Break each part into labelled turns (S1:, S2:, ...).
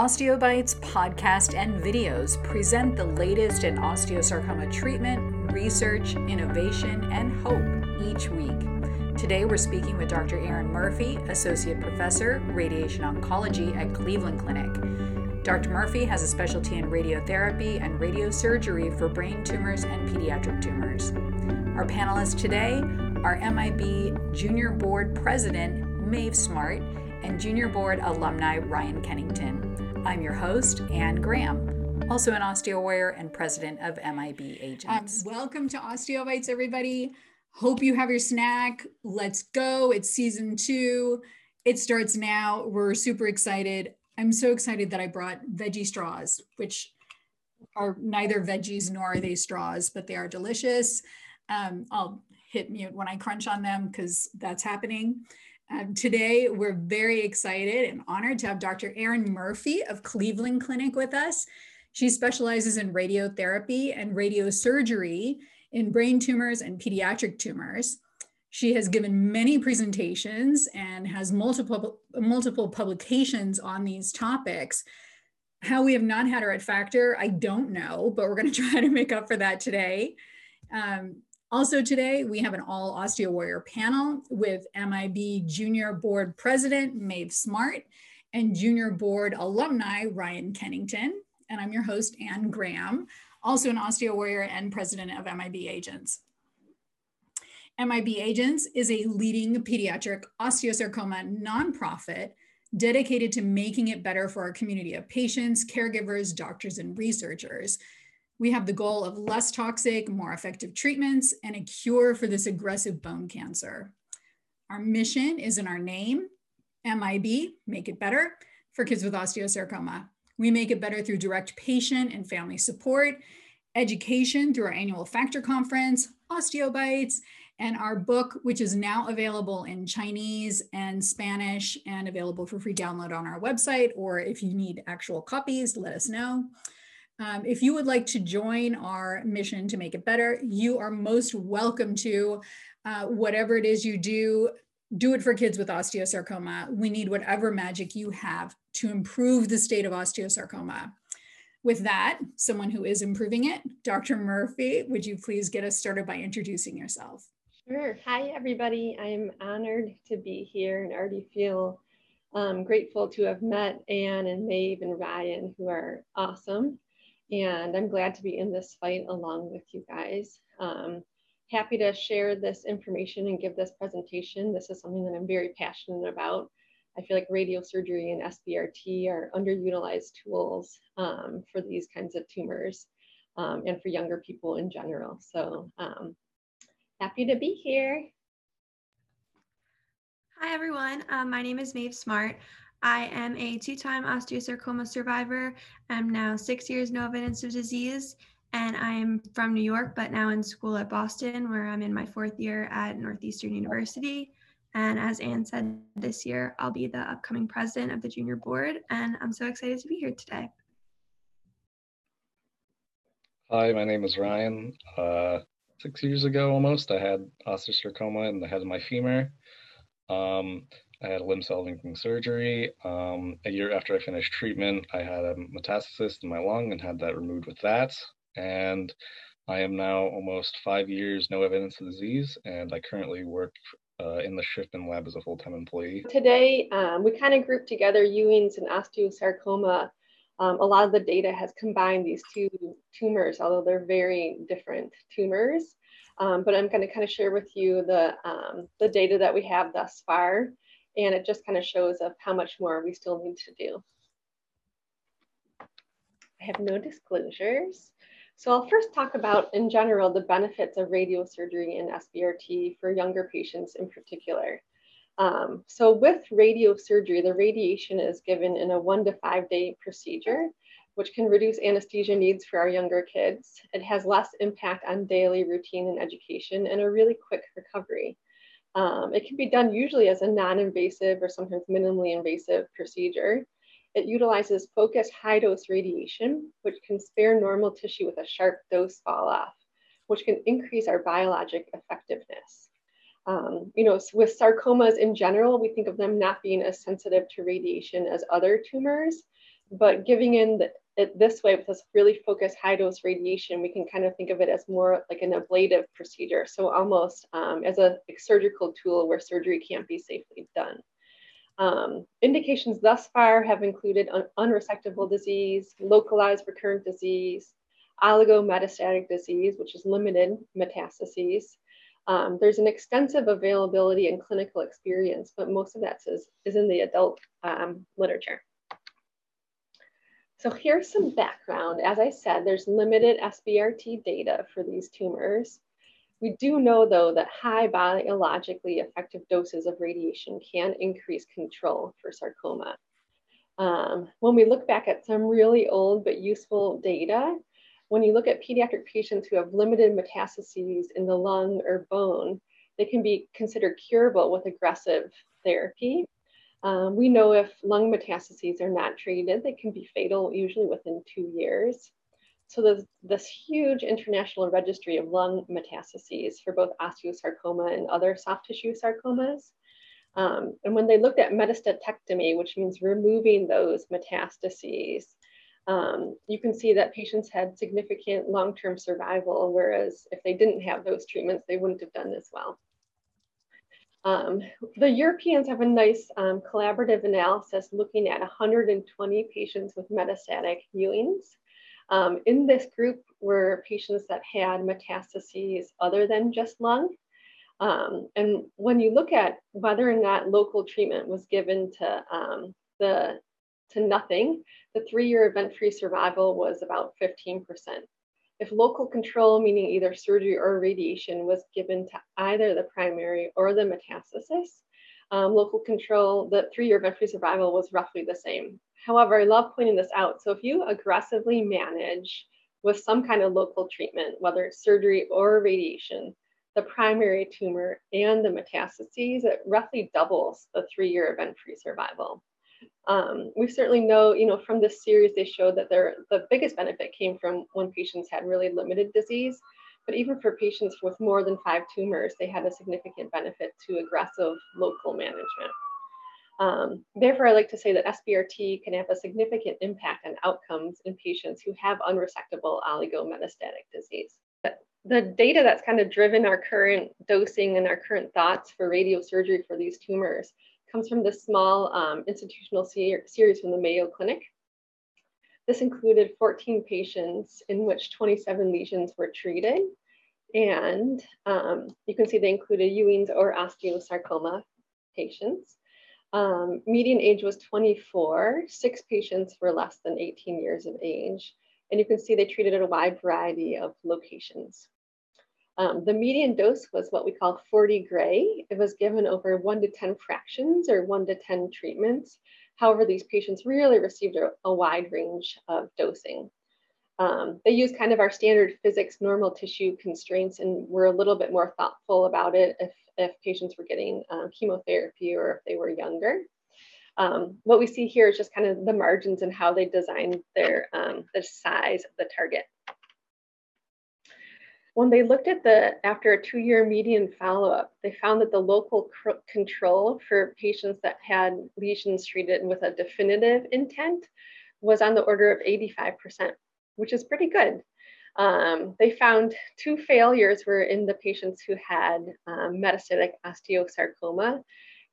S1: Osteobites podcast and videos present the latest in osteosarcoma treatment, research, innovation, and hope each week. Today we're speaking with Dr. Erin Murphy, Associate Professor, Radiation Oncology at Cleveland Clinic. Dr. Murphy has a specialty in radiotherapy and radiosurgery for brain tumors and pediatric tumors. Our panelists today are MIB Junior Board President Maeve Smart and Junior Board alumni Ryan Kennington. I'm your host, Anne Graham, also an osteo warrior and president of MIB Agents. Um, welcome to Osteobites, everybody. Hope you have your snack. Let's go. It's season two. It starts now. We're super excited. I'm so excited that I brought veggie straws, which are neither veggies nor are they straws, but they are delicious. Um, I'll hit mute when I crunch on them because that's happening. Um, today, we're very excited and honored to have Dr. Erin Murphy of Cleveland Clinic with us. She specializes in radiotherapy and radiosurgery in brain tumors and pediatric tumors. She has given many presentations and has multiple, multiple publications on these topics. How we have not had her at Factor, I don't know, but we're going to try to make up for that today. Um, also today, we have an all Osteo Warrior panel with MIB Junior Board President Maeve Smart and Junior Board alumni Ryan Kennington. And I'm your host, Anne Graham, also an Osteo Warrior and President of MIB Agents. MIB Agents is a leading pediatric osteosarcoma nonprofit dedicated to making it better for our community of patients, caregivers, doctors, and researchers we have the goal of less toxic, more effective treatments and a cure for this aggressive bone cancer. Our mission is in our name, MIB, make it better for kids with osteosarcoma. We make it better through direct patient and family support, education through our annual Factor Conference, Osteobites, and our book, which is now available in Chinese and Spanish and available for free download on our website. Or if you need actual copies, let us know. Um, if you would like to join our mission to make it better, you are most welcome to. Uh, whatever it is you do, do it for kids with osteosarcoma. We need whatever magic you have to improve the state of osteosarcoma. With that, someone who is improving it, Dr. Murphy, would you please get us started by introducing yourself?
S2: Sure. Hi, everybody. I'm honored to be here and already feel um, grateful to have met Anne and Maeve and Ryan, who are awesome and I'm glad to be in this fight along with you guys. Um, happy to share this information and give this presentation. This is something that I'm very passionate about. I feel like radiosurgery and SBRT are underutilized tools um, for these kinds of tumors um, and for younger people in general. So um, happy to be here.
S3: Hi, everyone. Um, my name is Maeve Smart. I am a two time osteosarcoma survivor. I'm now six years no evidence of disease, and I'm from New York, but now in school at Boston, where I'm in my fourth year at Northeastern University. And as Anne said, this year I'll be the upcoming president of the junior board, and I'm so excited to be here today.
S4: Hi, my name is Ryan. Uh, six years ago almost, I had osteosarcoma in the head of my femur. Um, I had limb salvaging surgery. Um, a year after I finished treatment, I had a metastasis in my lung and had that removed with that. And I am now almost five years no evidence of disease, and I currently work uh, in the Schiffman lab as a full-time employee.
S2: Today, um, we kind of grouped together Ewing's and osteosarcoma. Um, a lot of the data has combined these two tumors, although they're very different tumors. Um, but I'm going to kind of share with you the, um, the data that we have thus far and it just kind of shows of how much more we still need to do. I have no disclosures. So I'll first talk about, in general, the benefits of radiosurgery and SBRT for younger patients in particular. Um, so with radiosurgery, the radiation is given in a one to five day procedure, which can reduce anesthesia needs for our younger kids. It has less impact on daily routine and education and a really quick recovery. Um, it can be done usually as a non-invasive or sometimes minimally invasive procedure. It utilizes focused high dose radiation, which can spare normal tissue with a sharp dose fall off, which can increase our biologic effectiveness. Um, you know, with sarcomas in general, we think of them not being as sensitive to radiation as other tumors, but giving in the, it this way with this really focused high dose radiation, we can kind of think of it as more like an ablative procedure. So almost um, as a surgical tool where surgery can't be safely done. Um, indications thus far have included un unresectable disease, localized recurrent disease, oligometastatic disease, which is limited metastases. Um, there's an extensive availability and clinical experience, but most of that is, is in the adult um, literature. So here's some background. As I said, there's limited SBRT data for these tumors. We do know, though, that high biologically effective doses of radiation can increase control for sarcoma. Um, when we look back at some really old but useful data, when you look at pediatric patients who have limited metastases in the lung or bone, they can be considered curable with aggressive therapy. Um, we know if lung metastases are not treated, they can be fatal usually within two years. So there's this huge international registry of lung metastases for both osteosarcoma and other soft tissue sarcomas. Um, and when they looked at metastatectomy, which means removing those metastases, um, you can see that patients had significant long-term survival, whereas if they didn't have those treatments, they wouldn't have done as well. Um, the Europeans have a nice um, collaborative analysis looking at 120 patients with metastatic Ewing's. Um, in this group were patients that had metastases other than just lung. Um, and when you look at whether or not local treatment was given to um, the to nothing, the three-year event-free survival was about 15%. If local control, meaning either surgery or radiation, was given to either the primary or the metastasis, um, local control, the three-year event-free survival was roughly the same. However, I love pointing this out. So if you aggressively manage with some kind of local treatment, whether it's surgery or radiation, the primary tumor and the metastases, it roughly doubles the three-year event-free survival. Um, we certainly know, you know, from this series, they showed that the biggest benefit came from when patients had really limited disease. But even for patients with more than five tumors, they had a significant benefit to aggressive local management. Um, therefore, I like to say that SBRT can have a significant impact on outcomes in patients who have unresectable oligometastatic disease. The data that's kind of driven our current dosing and our current thoughts for radiosurgery for these tumors comes from this small um, institutional ser series from the Mayo Clinic. This included 14 patients in which 27 lesions were treated. And um, you can see they included Ewing's or osteosarcoma patients. Um, median age was 24. Six patients were less than 18 years of age. And you can see they treated at a wide variety of locations. Um, the median dose was what we call 40 gray. It was given over one to 10 fractions or one to 10 treatments. However, these patients really received a, a wide range of dosing. Um, they used kind of our standard physics normal tissue constraints and were a little bit more thoughtful about it if, if patients were getting um, chemotherapy or if they were younger. Um, what we see here is just kind of the margins and how they designed their um, the size of the target. When they looked at the, after a two-year median follow-up, they found that the local control for patients that had lesions treated with a definitive intent was on the order of 85%, which is pretty good. Um, they found two failures were in the patients who had um, metastatic osteosarcoma,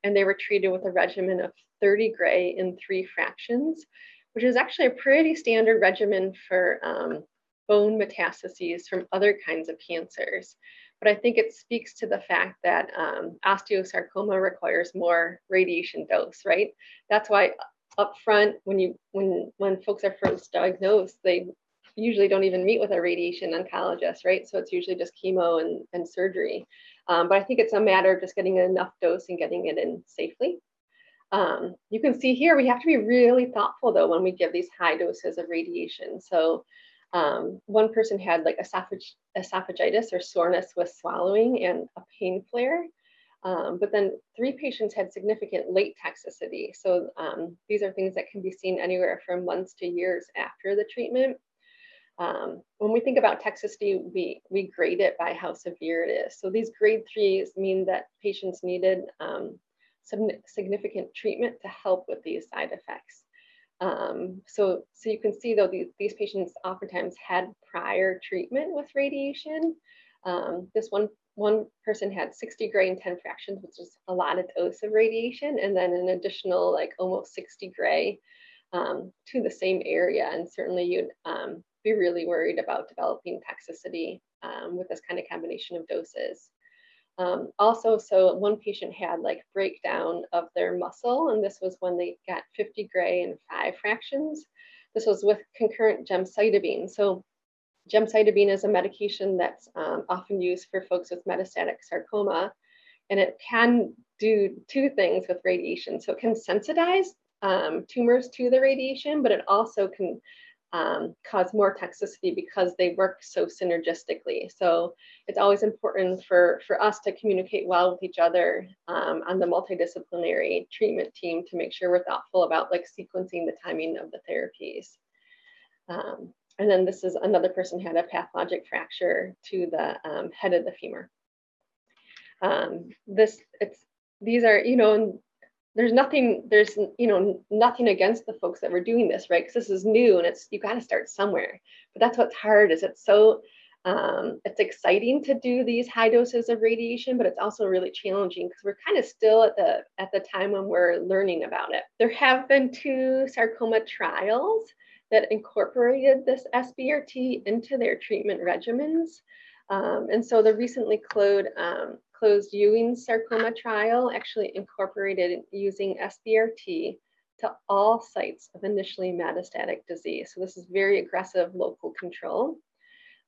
S2: and they were treated with a regimen of 30 gray in three fractions, which is actually a pretty standard regimen for um, bone metastases from other kinds of cancers. But I think it speaks to the fact that um, osteosarcoma requires more radiation dose, right? That's why up front, when you when when folks are first diagnosed, they usually don't even meet with a radiation oncologist, right? So it's usually just chemo and, and surgery. Um, but I think it's a matter of just getting enough dose and getting it in safely. Um, you can see here, we have to be really thoughtful though when we give these high doses of radiation. So um, one person had like esophag esophagitis or soreness with swallowing and a pain flare. Um, but then three patients had significant late toxicity. So um, these are things that can be seen anywhere from months to years after the treatment. Um, when we think about toxicity, we, we grade it by how severe it is. So these grade threes mean that patients needed um, some significant treatment to help with these side effects. Um, so, so you can see though these, these patients oftentimes had prior treatment with radiation. Um, this one one person had 60 gray and 10 fractions, which is a lot of dose of radiation, and then an additional like almost 60 gray um, to the same area. And certainly you'd um, be really worried about developing toxicity um, with this kind of combination of doses. Um, also, so one patient had like breakdown of their muscle, and this was when they got 50 gray and five fractions. This was with concurrent gemcitabine. So gemcitabine is a medication that's um, often used for folks with metastatic sarcoma, and it can do two things with radiation. So it can sensitize um, tumors to the radiation, but it also can um, cause more toxicity because they work so synergistically. So it's always important for, for us to communicate well with each other um, on the multidisciplinary treatment team to make sure we're thoughtful about like sequencing the timing of the therapies. Um, and then this is another person had a pathologic fracture to the um, head of the femur. Um, this it's these are you know there's nothing there's you know nothing against the folks that were doing this right? Because this is new and it's you got to start somewhere. But that's what's hard is it's so um, it's exciting to do these high doses of radiation but it's also really challenging because we're kind of still at the at the time when we're learning about it. There have been two sarcoma trials that incorporated this SBRT into their treatment regimens. Um, and so the recently closed um, closed Ewing sarcoma trial actually incorporated using SBRT to all sites of initially metastatic disease. So this is very aggressive local control.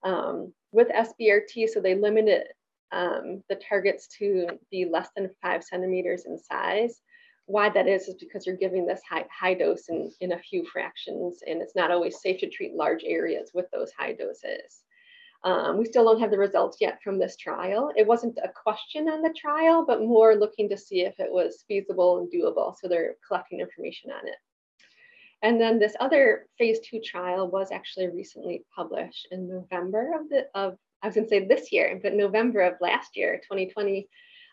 S2: Um, with SBRT, so they limited um, the targets to be less than five centimeters in size. Why that is, is because you're giving this high, high dose in, in a few fractions, and it's not always safe to treat large areas with those high doses. Um, we still don't have the results yet from this trial. It wasn't a question on the trial, but more looking to see if it was feasible and doable. So they're collecting information on it. And then this other phase two trial was actually recently published in November of the of I was going to say this year, but November of last year, 2020.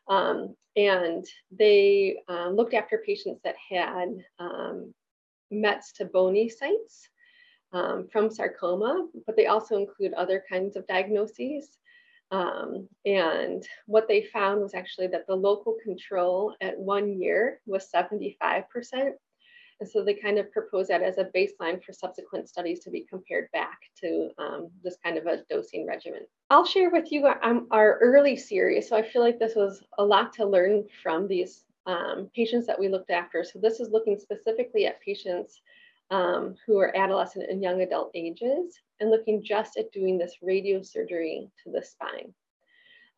S2: Um, and they um, looked after patients that had um, METs to bony sites um, from sarcoma, but they also include other kinds of diagnoses. Um, and what they found was actually that the local control at one year was 75%. And so they kind of proposed that as a baseline for subsequent studies to be compared back to um, this kind of a dosing regimen. I'll share with you our, um, our, early series. So I feel like this was a lot to learn from these um, patients that we looked after. So this is looking specifically at patients um, who are adolescent and young adult ages and looking just at doing this radiosurgery to the spine.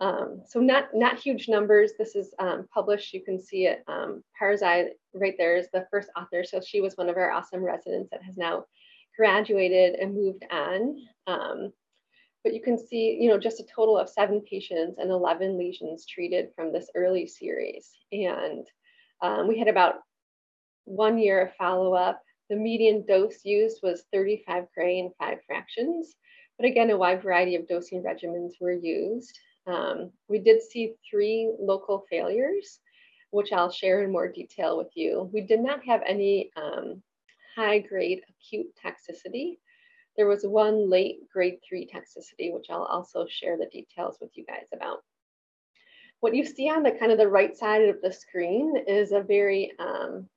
S2: Um, so not, not huge numbers. This is um, published. You can see it. Um, Parsai right there is the first author. So she was one of our awesome residents that has now graduated and moved on. Um, but you can see, you know, just a total of seven patients and 11 lesions treated from this early series. And um, we had about one year of follow-up the median dose used was 35 gray and five fractions, but again, a wide variety of dosing regimens were used. Um, we did see three local failures, which I'll share in more detail with you. We did not have any um, high grade acute toxicity. There was one late grade three toxicity, which I'll also share the details with you guys about. What you see on the kind of the right side of the screen is a very um,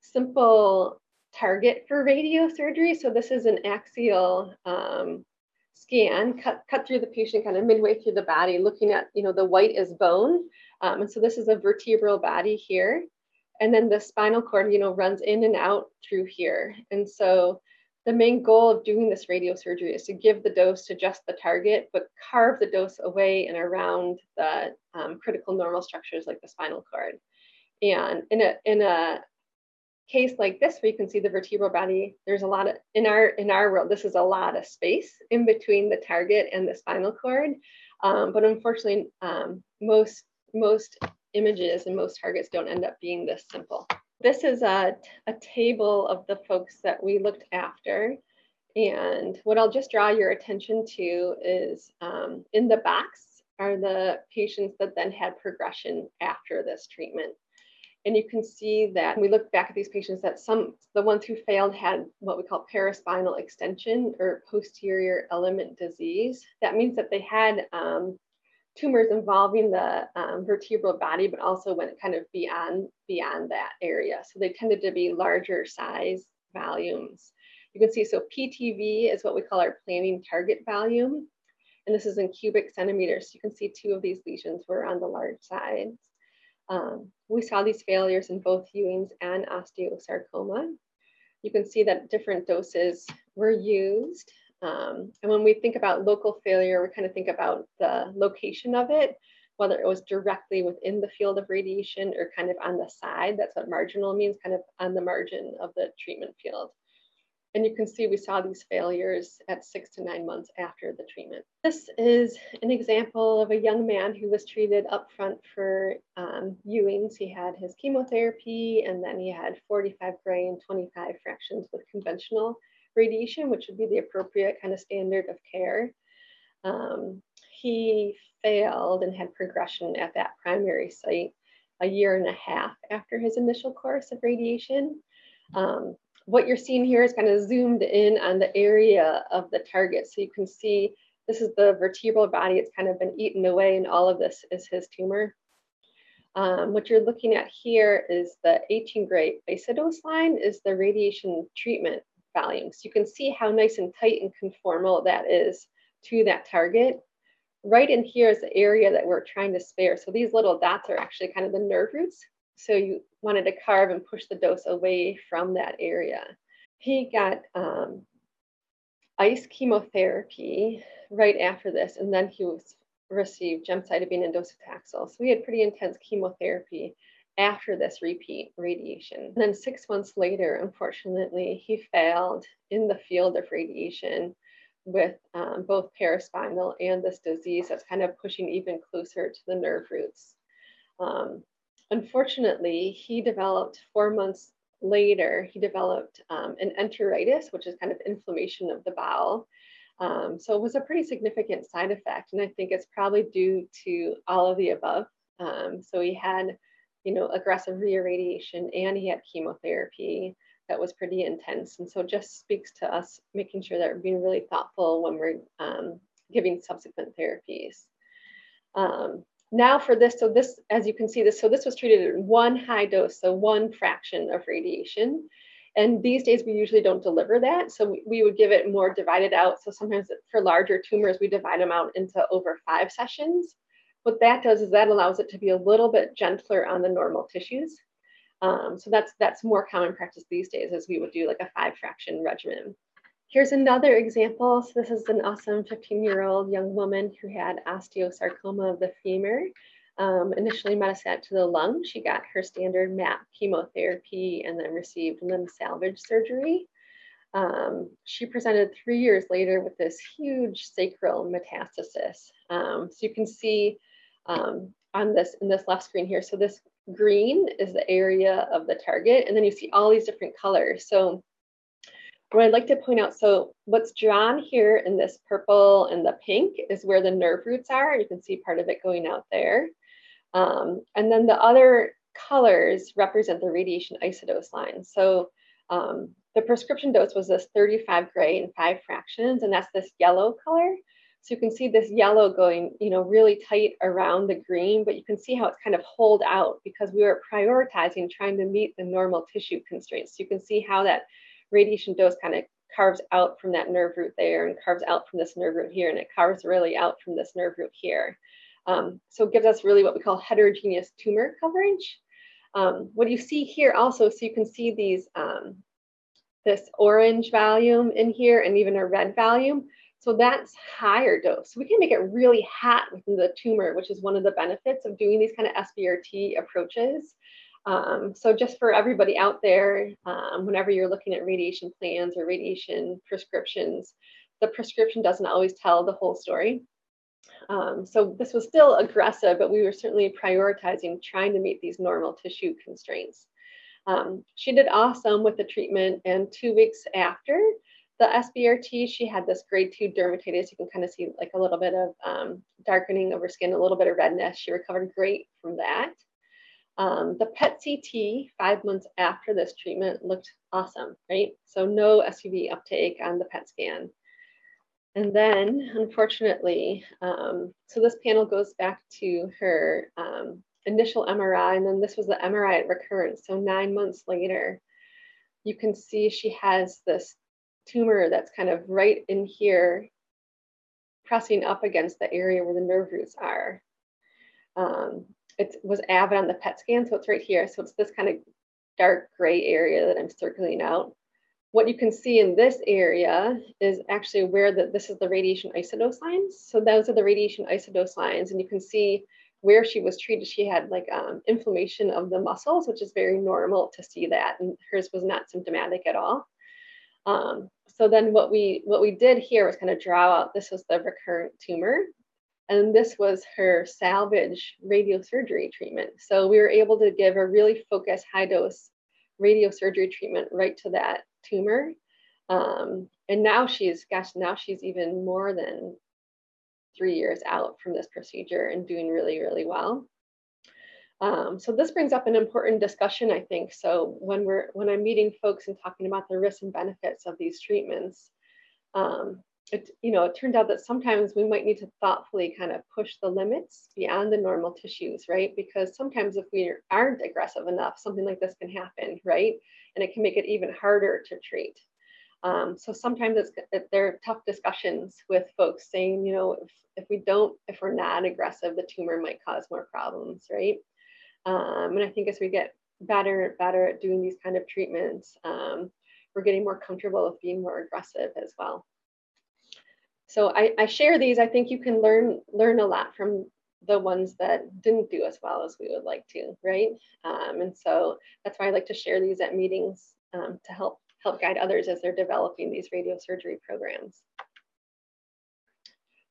S2: simple target for radiosurgery. So this is an axial um, scan cut, cut through the patient kind of midway through the body, looking at, you know, the white is bone. Um, and so this is a vertebral body here. And then the spinal cord, you know, runs in and out through here. And so the main goal of doing this radiosurgery is to give the dose to just the target, but carve the dose away and around the um, critical normal structures like the spinal cord. And in a, in a case like this where you can see the vertebral body. There's a lot of in our in our world this is a lot of space in between the target and the spinal cord. Um, but unfortunately um, most most images and most targets don't end up being this simple. This is a, a table of the folks that we looked after. And what i'll just draw your attention to is um, in the box are the patients that then had progression after this treatment And you can see that we look back at these patients that some, the ones who failed had what we call paraspinal extension or posterior element disease. That means that they had um, tumors involving the um, vertebral body, but also went kind of beyond, beyond that area. So they tended to be larger size volumes. You can see, so PTV is what we call our planning target volume. And this is in cubic centimeters. You can see two of these lesions were on the large sides. Um, we saw these failures in both Ewing's and osteosarcoma. You can see that different doses were used. Um, and when we think about local failure, we kind of think about the location of it, whether it was directly within the field of radiation or kind of on the side. That's what marginal means, kind of on the margin of the treatment field. And you can see we saw these failures at six to nine months after the treatment. This is an example of a young man who was treated upfront for um, Ewing's. He had his chemotherapy and then he had 45 gray and 25 fractions with conventional radiation, which would be the appropriate kind of standard of care. Um, he failed and had progression at that primary site a year and a half after his initial course of radiation. Um, what you're seeing here is kind of zoomed in on the area of the target. So you can see this is the vertebral body. It's kind of been eaten away and all of this is his tumor. Um, what you're looking at here is the 18 gray isodose line is the radiation treatment volume. So you can see how nice and tight and conformal that is to that target. Right in here is the area that we're trying to spare. So these little dots are actually kind of the nerve roots so you wanted to carve and push the dose away from that area. He got um, ICE chemotherapy right after this, and then he was received gemcitabine and docetaxel. So we had pretty intense chemotherapy after this repeat radiation. And then six months later, unfortunately, he failed in the field of radiation with um, both paraspinal and this disease that's kind of pushing even closer to the nerve roots. Um, unfortunately, he developed four months later, he developed um, an enteritis, which is kind of inflammation of the bowel. Um, so it was a pretty significant side effect. And I think it's probably due to all of the above. Um, so he had, you know, aggressive reirradiation and he had chemotherapy that was pretty intense. And so just speaks to us making sure that we're being really thoughtful when we're um, giving subsequent therapies. Um, now for this, so this, as you can see this, so this was treated at one high dose, so one fraction of radiation. And these days we usually don't deliver that. So we, we would give it more divided out. So sometimes for larger tumors, we divide them out into over five sessions. What that does is that allows it to be a little bit gentler on the normal tissues. Um, so that's that's more common practice these days as we would do like a five fraction regimen. Here's another example. So this is an awesome 15 year old young woman who had osteosarcoma of the femur. Um, initially metastatic to the lung. She got her standard MAP chemotherapy and then received limb salvage surgery. Um, she presented three years later with this huge sacral metastasis. Um, so you can see um, on this in this left screen here. So this green is the area of the target, and then you see all these different colors. So what I'd like to point out, so what's drawn here in this purple and the pink is where the nerve roots are. You can see part of it going out there. Um, and then the other colors represent the radiation isodose line. So um, the prescription dose was this 35 gray and five fractions, and that's this yellow color. So you can see this yellow going, you know, really tight around the green, but you can see how it's kind of hold out because we were prioritizing trying to meet the normal tissue constraints. So you can see how that radiation dose kind of carves out from that nerve root there and carves out from this nerve root here, and it carves really out from this nerve root here. Um, so it gives us really what we call heterogeneous tumor coverage. Um, what you see here also, so you can see these, um, this orange volume in here and even a red volume. So that's higher dose. So we can make it really hot within the tumor, which is one of the benefits of doing these kind of SBRT approaches. Um, so just for everybody out there, um, whenever you're looking at radiation plans or radiation prescriptions, the prescription doesn't always tell the whole story. Um, so this was still aggressive, but we were certainly prioritizing trying to meet these normal tissue constraints. Um, she did awesome with the treatment, and two weeks after the SBRT, she had this grade two dermatitis. You can kind of see like a little bit of um, darkening of her skin, a little bit of redness. She recovered great from that. Um, the PET CT five months after this treatment looked awesome, right? So no SUV uptake on the PET scan. And then, unfortunately, um, so this panel goes back to her um, initial MRI, and then this was the MRI at recurrence. So nine months later, you can see she has this tumor that's kind of right in here, pressing up against the area where the nerve roots are. Um, it was avid on the PET scan, so it's right here. So it's this kind of dark gray area that I'm circling out. What you can see in this area is actually where the, this is the radiation isodose lines. So those are the radiation isodose lines, and you can see where she was treated, she had like um, inflammation of the muscles, which is very normal to see that, and hers was not symptomatic at all. Um, so then what we what we did here was kind of draw out this was the recurrent tumor, and this was her salvage radiosurgery treatment. So we were able to give a really focused high dose radiosurgery treatment right to that tumor. Um, and now she's, gosh, now she's even more than three years out from this procedure and doing really, really well. Um, so this brings up an important discussion, I think. So when we're when I'm meeting folks and talking about the risks and benefits of these treatments, um, it you know it turned out that sometimes we might need to thoughtfully kind of push the limits beyond the normal tissues, right? Because sometimes if we aren't aggressive enough, something like this can happen, right? And it can make it even harder to treat. Um, so sometimes it's it, there are tough discussions with folks saying, you know, if, if we don't, if we're not aggressive, the tumor might cause more problems, right? Um, and I think as we get better and better at doing these kind of treatments, um, we're getting more comfortable with being more aggressive as well. So I, I share these. I think you can learn learn a lot from the ones that didn't do as well as we would like to, right? Um, and so that's why I like to share these at meetings um, to help help guide others as they're developing these radiosurgery programs.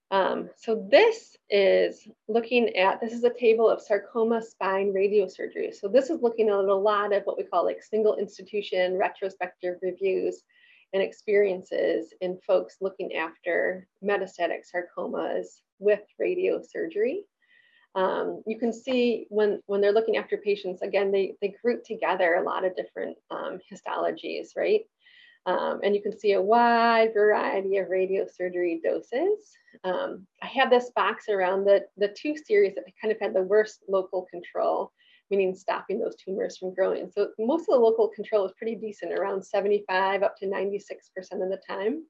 S2: Um, so this is looking at, this is a table of sarcoma spine radiosurgery. So this is looking at a lot of what we call like single institution retrospective reviews and experiences in folks looking after metastatic sarcomas with radiosurgery. Um, you can see when, when they're looking after patients, again, they, they group together a lot of different um, histologies, right? Um, and you can see a wide variety of radiosurgery doses. Um, I have this box around the, the two series that kind of had the worst local control, meaning stopping those tumors from growing. So most of the local control is pretty decent, around 75 up to 96% of the time.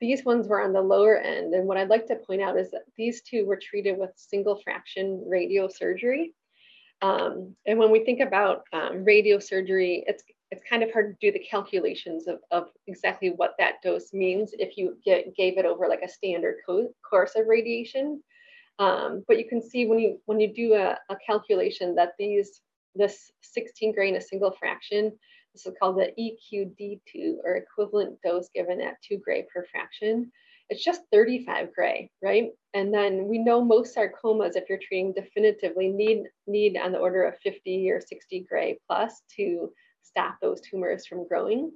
S2: These ones were on the lower end. And what I'd like to point out is that these two were treated with single fraction radiosurgery. Um, and when we think about um, radiosurgery, it's it's kind of hard to do the calculations of, of exactly what that dose means if you get, gave it over like a standard co- course of radiation. Um, but you can see when you when you do a, a calculation that these this 16 gray in a single fraction, this is called the EQD2 or equivalent dose given at two gray per fraction. It's just 35 gray, right? And then we know most sarcomas, if you're treating definitively, need need on the order of 50 or 60 gray plus to stop those tumors from growing.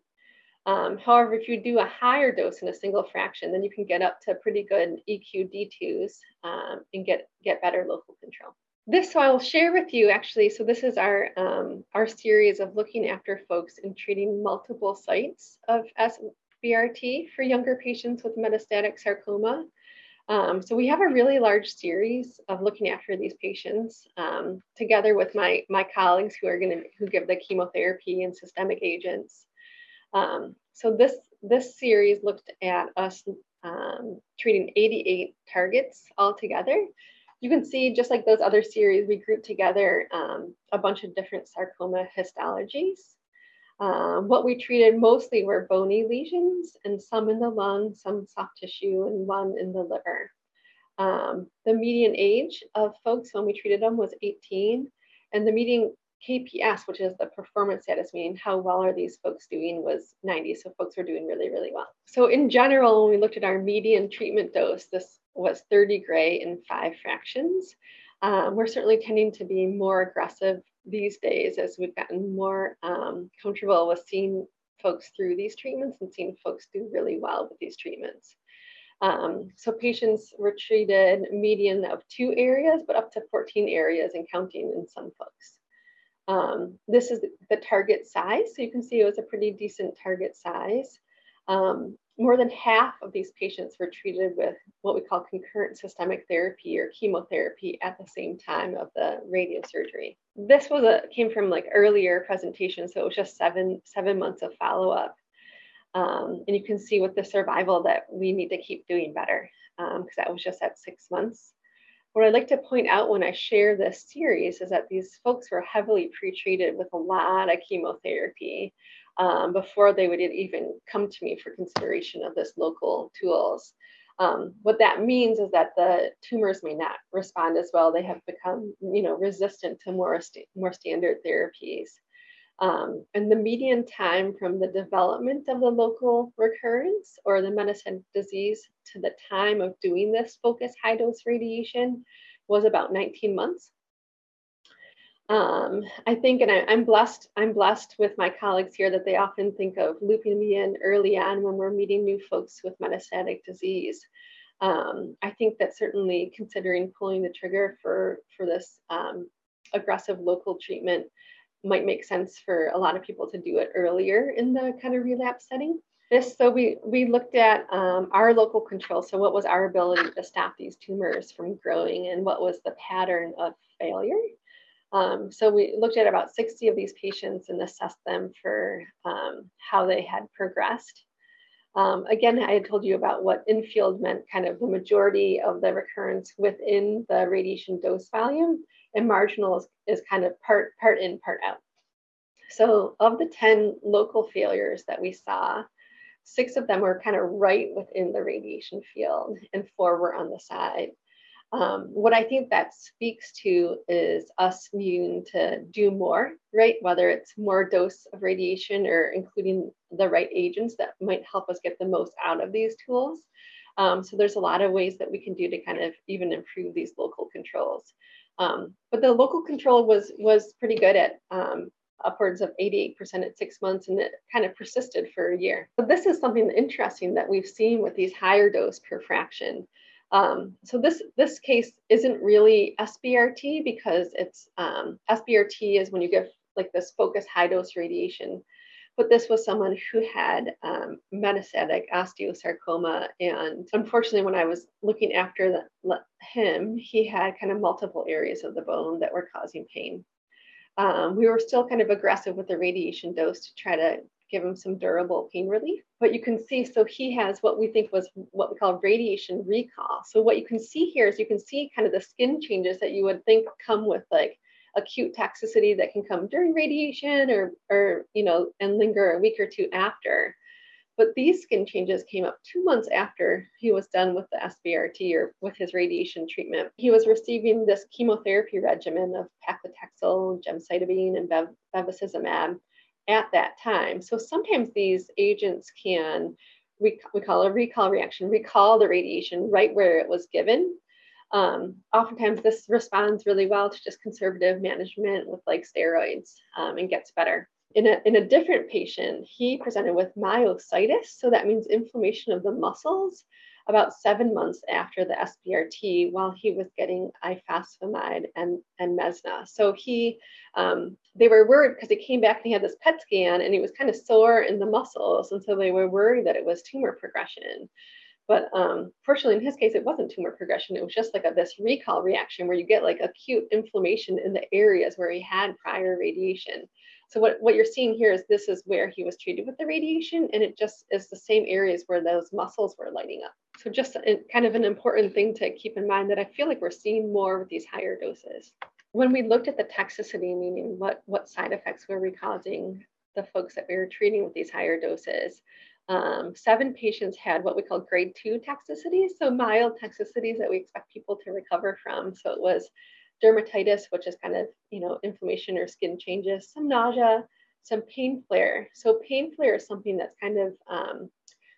S2: Um, however, if you do a higher dose in a single fraction, then you can get up to pretty good EQD2s um, and get, get better local control. This so I'll share with you actually. So this is our um, our series of looking after folks and treating multiple sites of SBRT for younger patients with metastatic sarcoma. Um, so we have a really large series of looking after these patients um, together with my, my colleagues who are going to who give the chemotherapy and systemic agents. Um, so this this series looked at us um, treating 88 targets altogether. You can see just like those other series, we grouped together um, a bunch of different sarcoma histologies. Um, what we treated mostly were bony lesions and some in the lung, some soft tissue, and one in the liver. Um, the median age of folks when we treated them was 18, and the median KPS, which is the performance status, meaning how well are these folks doing, was 90. So folks were doing really, really well. So in general, when we looked at our median treatment dose, this was 30 gray in five fractions. Um, we're certainly tending to be more aggressive these days as we've gotten more um, comfortable with seeing folks through these treatments and seeing folks do really well with these treatments. Um, so patients were treated median of two areas, but up to 14 areas and counting in some folks. Um, this is the target size. So you can see it was a pretty decent target size. Um, more than half of these patients were treated with what we call concurrent systemic therapy or chemotherapy at the same time of the radiosurgery. This was a came from like earlier presentation, so it was just seven seven months of follow up, um, and you can see with the survival that we need to keep doing better because um, that was just at six months. What I'd like to point out when I share this series is that these folks were heavily pretreated with a lot of chemotherapy um, before they would even come to me for consideration of this local tools. Um, what that means is that the tumors may not respond as well. They have become, you know, resistant to more, more standard therapies. Um, and the median time from the development of the local recurrence or the metastatic disease to the time of doing this focused high dose radiation was about 19 months. Um, I think, and I, am blessed. I'm blessed with my colleagues here that they often think of looping me in early on when we're meeting new folks with metastatic disease. Um, I think that certainly considering pulling the trigger for for this um, aggressive local treatment might make sense for a lot of people to do it earlier in the kind of relapse setting. This, so we we looked at um, our local control. So what was our ability to stop these tumors from growing, and what was the pattern of failure? Um, so we looked at about 60 of these patients and assessed them for um, how they had progressed. Um, again, I had told you about what infield meant, kind of the majority of the recurrence within the radiation dose volume, and marginal is, is kind of part, part in, part out. So of the 10 local failures that we saw, six of them were kind of right within the radiation field and four were on the side. Um, what I think that speaks to is us needing to do more, right? Whether it's more dose of radiation or including the right agents that might help us get the most out of these tools. Um, so there's a lot of ways that we can do to kind of even improve these local controls. Um, but the local control was was pretty good at um, upwards of 88% at six months, and it kind of persisted for a year. But this is something interesting that we've seen with these higher dose per fraction. Um, so this this case isn't really SBRT because it's um, SBRT is when you give like this focused high dose radiation, but this was someone who had um, metastatic osteosarcoma, and unfortunately, when I was looking after the, him, he had kind of multiple areas of the bone that were causing pain. Um, we were still kind of aggressive with the radiation dose to try to give him some durable pain relief. But you can see, so he has what we think was what we call radiation recall. So what you can see here is you can see kind of the skin changes that you would think come with like acute toxicity that can come during radiation or, or you know, and linger a week or two after. But these skin changes came up two months after he was done with the SBRT or with his radiation treatment. He was receiving this chemotherapy regimen of paclitaxel, gemcitabine, and bev- bevacizumab at that time. So sometimes these agents can, we, we call a recall reaction, recall the radiation right where it was given. Um, oftentimes this responds really well to just conservative management with like steroids um, and gets better. In a, in a different patient, he presented with myositis. So that means inflammation of the muscles about seven months after the SBRT while he was getting ifosfamide and, and Mesna. So he, um, they were worried because he came back and he had this PET scan and he was kind of sore in the muscles. And so they were worried that it was tumor progression. But um, fortunately, in his case, it wasn't tumor progression. It was just like a, this recall reaction where you get like acute inflammation in the areas where he had prior radiation. So what, what you're seeing here is this is where he was treated with the radiation, and it just is the same areas where those muscles were lighting up. So just a, kind of an important thing to keep in mind that I feel like we're seeing more with these higher doses. When we looked at the toxicity, meaning what, what side effects were we causing the folks that we were treating with these higher doses, um, seven patients had what we call grade two toxicities, so mild toxicities that we expect people to recover from. So it was dermatitis, which is kind of, you know, inflammation or skin changes, some nausea, some pain flare. So pain flare is something that's kind of um,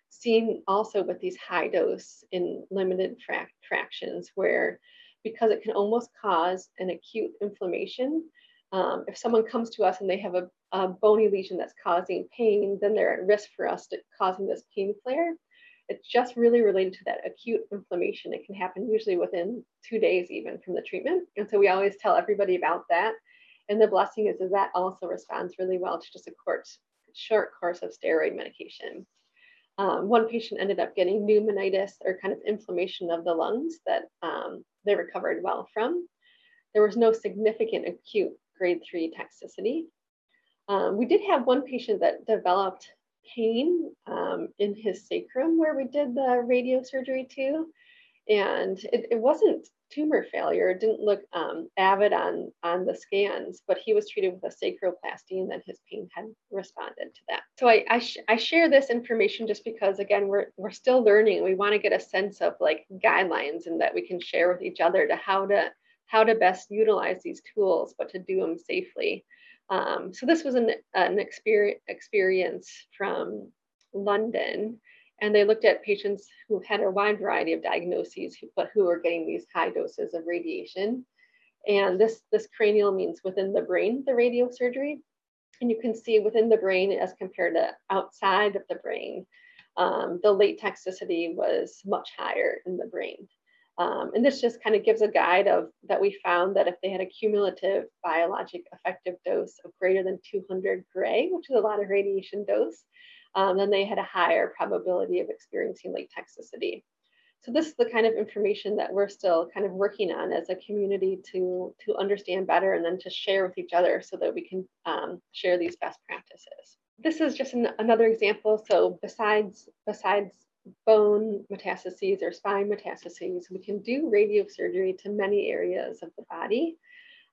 S2: seen also with these high dose in limited frac- fractions where because it can almost cause an acute inflammation. Um, if someone comes to us and they have a, a, bony lesion that's causing pain, then they're at risk for us to causing this pain flare. It's just really related to that acute inflammation. It can happen usually within two days, even from the treatment. And so we always tell everybody about that. And the blessing is, that that also responds really well to just a course, short course of steroid medication. Um, one patient ended up getting pneumonitis or kind of inflammation of the lungs that um, they recovered well from. There was no significant acute grade three toxicity. Um, we did have one patient that developed pain um, in his sacrum where we did the radiosurgery too. And it, it wasn't tumor failure. It didn't look um, avid on, on the scans, but he was treated with a sacroplasty and then his pain had responded to that. So I, I, sh- I share this information just because, again, we're, we're still learning. We want to get a sense of like guidelines and that we can share with each other to how to how to best utilize these tools, but to do them safely. Um, so this was an, an experience, experience from London, and they looked at patients who had a wide variety of diagnoses, but who were getting these high doses of radiation. And this, this cranial means within the brain, the radiosurgery. And you can see within the brain as compared to outside of the brain, um, the late toxicity was much higher in the brain. Um, and this just kind of gives a guide of that we found that if they had a cumulative biologic effective dose of greater than 200 gray, which is a lot of radiation dose, um, then they had a higher probability of experiencing late toxicity. So this is the kind of information that we're still kind of working on as a community to, to understand better and then to share with each other so that we can um, share these best practices. This is just an, another example. So besides, besides bone metastases or spine metastases, we can do radiosurgery to many areas of the body.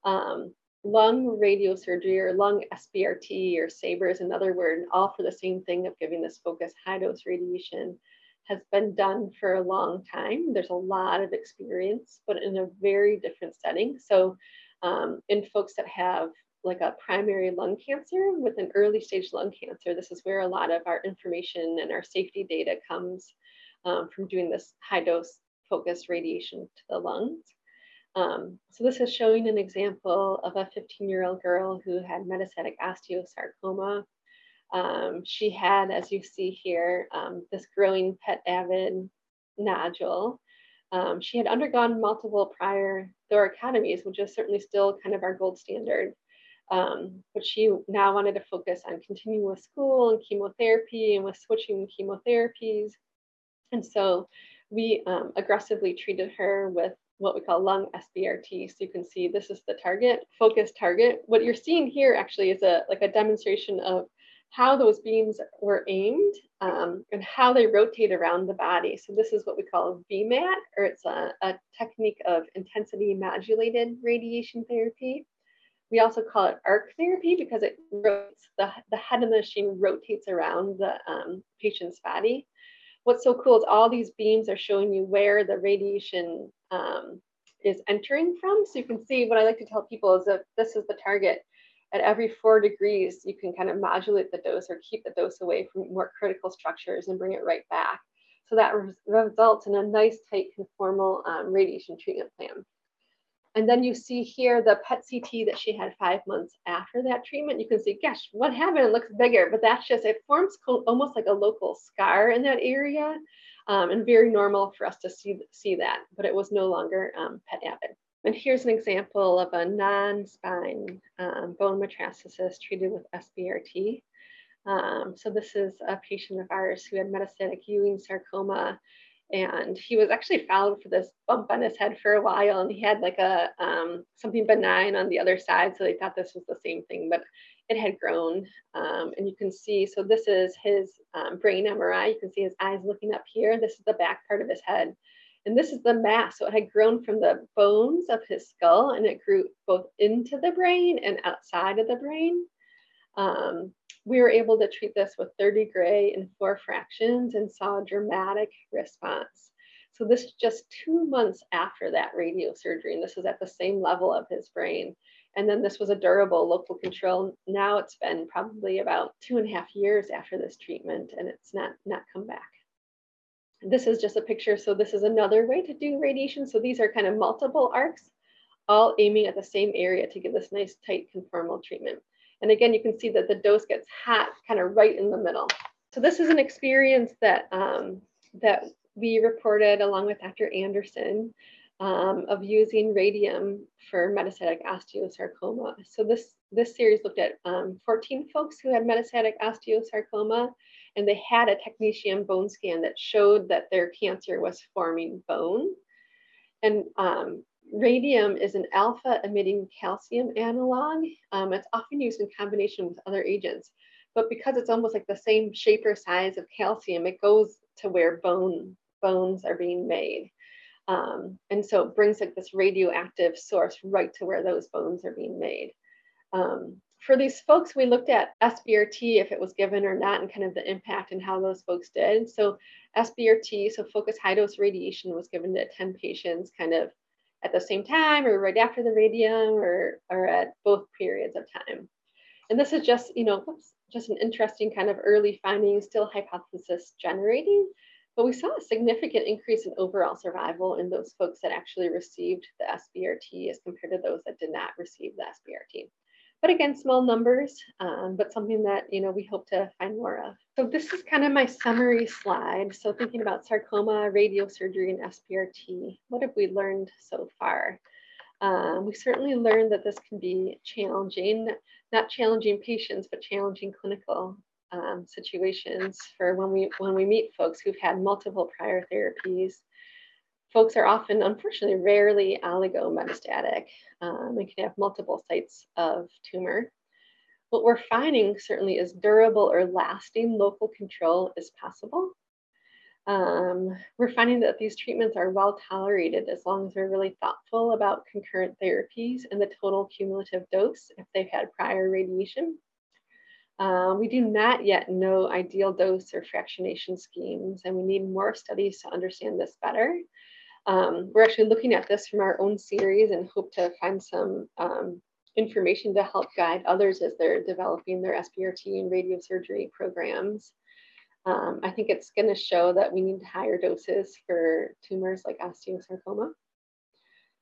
S2: Um, lung radiosurgery or lung SBRT or SABR is another word, and all for the same thing of giving this focused high dose radiation, has been done for a long time. There's a lot of experience, but in a very different setting. So, um, in folks that have like a primary lung cancer with an early stage lung cancer, this is where a lot of our information and our safety data comes um, from doing this high dose focused radiation to the lungs. Um, so this is showing an example of a 15 year old girl who had metastatic osteosarcoma. Um, she had, as you see here, um, this growing pet avid nodule. Um, she had undergone multiple prior thoracotomies, which is certainly still kind of our gold standard. Um, but she now wanted to focus on continuing with school and chemotherapy and was switching chemotherapies. And so we um, aggressively treated her with what we call lung SBRT. So you can see this is the target, focus target. What you're seeing here actually is a like a demonstration of how those beams were aimed um, and how they rotate around the body. So this is what we call a VMAT, or it's a, a technique of intensity modulated radiation therapy. We also call it arc therapy because it rotates, the, the head of the machine rotates around the um, patient's body what's so cool is all these beams are showing you where the radiation um, is entering from. So you can see what I like to tell people is that this is the target. At every four degrees, you can kind of modulate the dose or keep the dose away from more critical structures and bring it right back. So that res results in a nice, tight, conformal um, radiation treatment plan. And then you see here the PET CT that she had five months after that treatment. You can see, gosh, what happened? It looks bigger, but that's just, it forms almost like a local scar in that area um, and very normal for us to see, see that, but it was no longer um, PET avid. And here's an example of a non-spine um, bone metastasis treated with SBRT. Um, so this is a patient of ours who had metastatic Ewing sarcoma and he was actually followed for this bump on his head for a while and he had like a um, something benign on the other side so they thought this was the same thing but it had grown um, and you can see so this is his um, brain mri you can see his eyes looking up here. This is the back part of his head. And this is the mass so it had grown from the bones of his skull and it grew both into the brain and outside of the brain. Um, we were able to treat this with 30 gray in four fractions and saw a dramatic response. So this is just two months after that radiosurgery, and this is at the same level of his brain. And then this was a durable local control. Now it's been probably about two and a half years after this treatment, and it's not not come back. This is just a picture. So this is another way to do radiation. So these are kind of multiple arcs, all aiming at the same area to give this nice tight conformal treatment. And again, you can see that the dose gets hot kind of right in the middle. So this is an experience that, um, that we reported along with Dr. Anderson. um, of using radium for metastatic osteosarcoma. So this, this series looked at um, 14 folks who had metastatic osteosarcoma, and they had a technetium bone scan that showed that their cancer was forming bone. And um, radium is an alpha emitting calcium analog. Um, it's often used in combination with other agents, but because it's almost like the same shape or size of calcium, it goes to where bone bones are being made. Um, and so it brings like this radioactive source right to where those bones are being made. Um, for these folks, we looked at SBRT, if it was given or not, and kind of the impact and how those folks did. So SBRT, so focused high dose radiation was given to 10 patients kind of at the same time or right after the radium or, or at both periods of time. And this is just, you know, just an interesting kind of early finding, still hypothesis generating, but we saw a significant increase in overall survival in those folks that actually received the SBRT as compared to those that did not receive the SBRT. But again, small numbers, um, but something that you know we hope to find more of. So this is kind of my summary slide. So thinking about sarcoma, radiosurgery, and SBRT, what have we learned so far? Um, we certainly learned that this can be challenging, not challenging patients, but challenging clinical um, situations for when we when we meet folks who've had multiple prior therapies. Folks are often, unfortunately, rarely oligometastatic um, and can have multiple sites of tumor. What we're finding certainly is durable or lasting local control is possible. Um, we're finding that these treatments are well tolerated as long as we're really thoughtful about concurrent therapies and the total cumulative dose if they've had prior radiation. Uh, we do not yet know ideal dose or fractionation schemes, and we need more studies to understand this better. Um, we're actually looking at this from our own series and hope to find some um, information to help guide others as they're developing their SBRT and radiosurgery programs. Um, I think it's going to show that we need higher doses for tumors like osteosarcoma.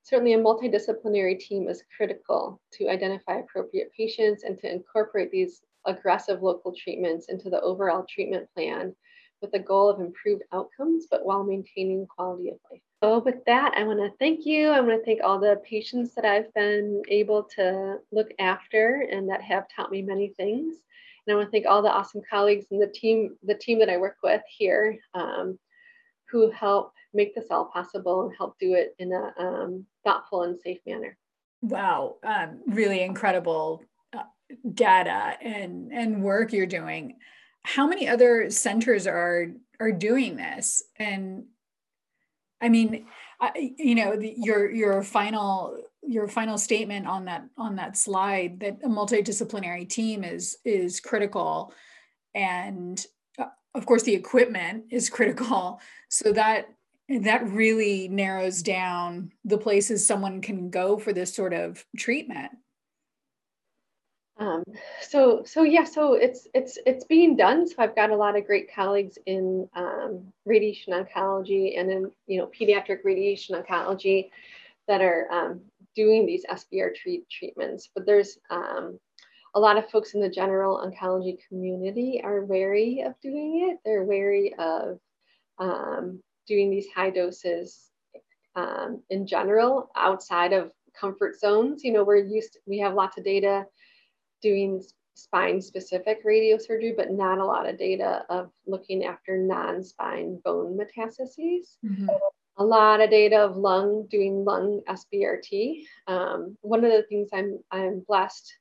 S2: Certainly, a multidisciplinary team is critical to identify appropriate patients and to incorporate these aggressive local treatments into the overall treatment plan with the goal of improved outcomes, but while maintaining quality of life. So with that, I want to thank you. I want to thank all the patients that I've been able to look after and that have taught me many things. And I want to thank all the awesome colleagues and the team, the team that I work with here, um, who help make this all possible and help do it in a um, thoughtful and safe manner.
S1: Wow, um, really incredible data and and work you're doing how many other centers are are doing this and i mean I, you know the, your your final your final statement on that on that slide that a multidisciplinary team is is critical. And uh, of course the equipment is critical. So that that really narrows down the places someone can go for this sort of treatment
S2: um, so so yeah, so it's it's it's being done. So I've got a lot of great colleagues in um, radiation oncology and in you know pediatric radiation oncology that are um, doing these SBR treat treatments. But there's um, a lot of folks in the general oncology community are wary of doing it. They're wary of um, doing these high doses um, in general outside of comfort zones. You know, we're used to, we have lots of data doing spine specific radiosurgery, but not a lot of data of looking after non spine bone metastases. Mm-hmm. A lot of data of lung doing lung SBRT. Um, one of the things I'm I'm blessed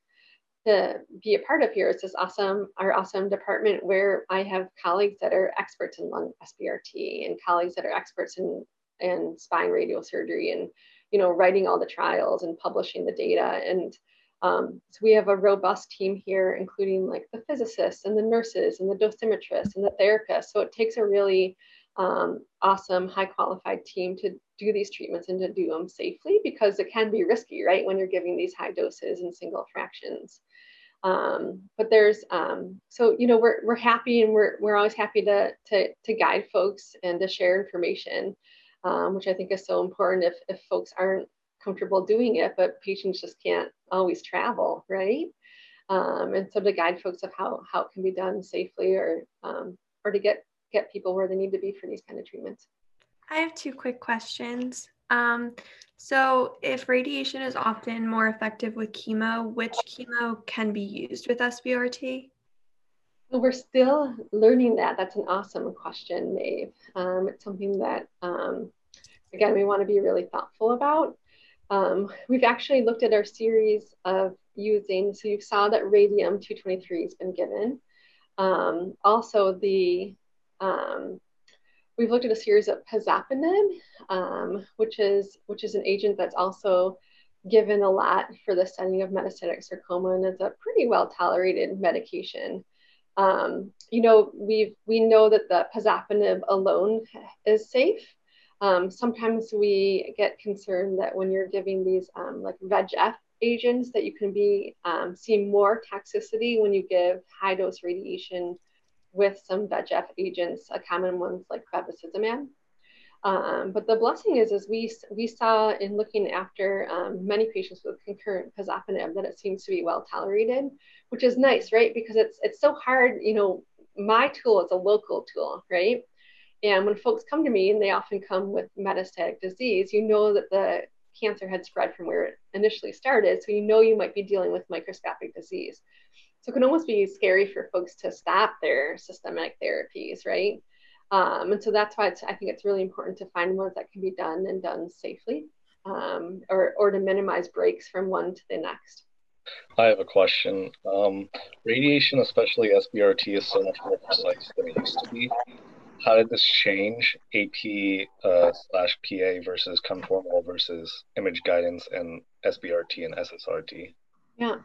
S2: to be a part of here is this awesome our awesome department where I have colleagues that are experts in lung SBRT and colleagues that are experts in in spine radiosurgery and you know writing all the trials and publishing the data and um, so we have a robust team here, including like the physicists and the nurses and the dosimetrists and the therapists. So it takes a really um, awesome, high qualified team to do these treatments and to do them safely because it can be risky, right, when you're giving these high doses and single fractions. Um, but there's um, so you know we're we're happy and we're we're always happy to to to guide folks and to share information, um, which I think is so important. If if folks aren't comfortable doing it, but patients just can't always travel, right? Um, and so to guide folks of how how it can be done safely or um, or to get get people where they need to be for these kind of treatments.
S3: I have two quick questions. Um, so, if radiation is often more effective with chemo, which chemo can be used with SBRT?
S2: Well, we're still learning that. That's an awesome question, Maeve. Um, it's something that, um, again, we want to be really thoughtful about. Um, we've actually looked at our series of using, so you saw that radium 223 has been given. Um, also, the um, we've looked at a series of pazopanib, um, which is which is an agent that's also given a lot for the setting of metastatic sarcoma and it's a pretty well tolerated medication. Um, you know, we we know that the pazopanib alone is safe. Um, sometimes we get concerned that when you're giving these um, like VEGF agents, that you can be um, see more toxicity when you give high dose radiation with some VEGF agents, a common ones like bevacizumab. Um, but the blessing is, is we we saw in looking after um, many patients with concurrent pazopanib that it seems to be well tolerated, which is nice, right? Because it's it's so hard. You know, my tool is a local tool, right? And when folks come to me, and they often come with metastatic disease, you know that the cancer had spread from where it initially started, so you know you might be dealing with microscopic disease. So it can almost be scary for folks to stop their systemic therapies, right? Um, and so that's why I think it's really important to find ones that can be done and done safely um, or, or to minimize breaks from one to the next.
S4: I have a question. Um, radiation, especially SBRT, is so much more precise than it used to be. How did this change AP uh, slash PA versus conformal versus image guidance and SBRT and SSRT?
S2: Yeah,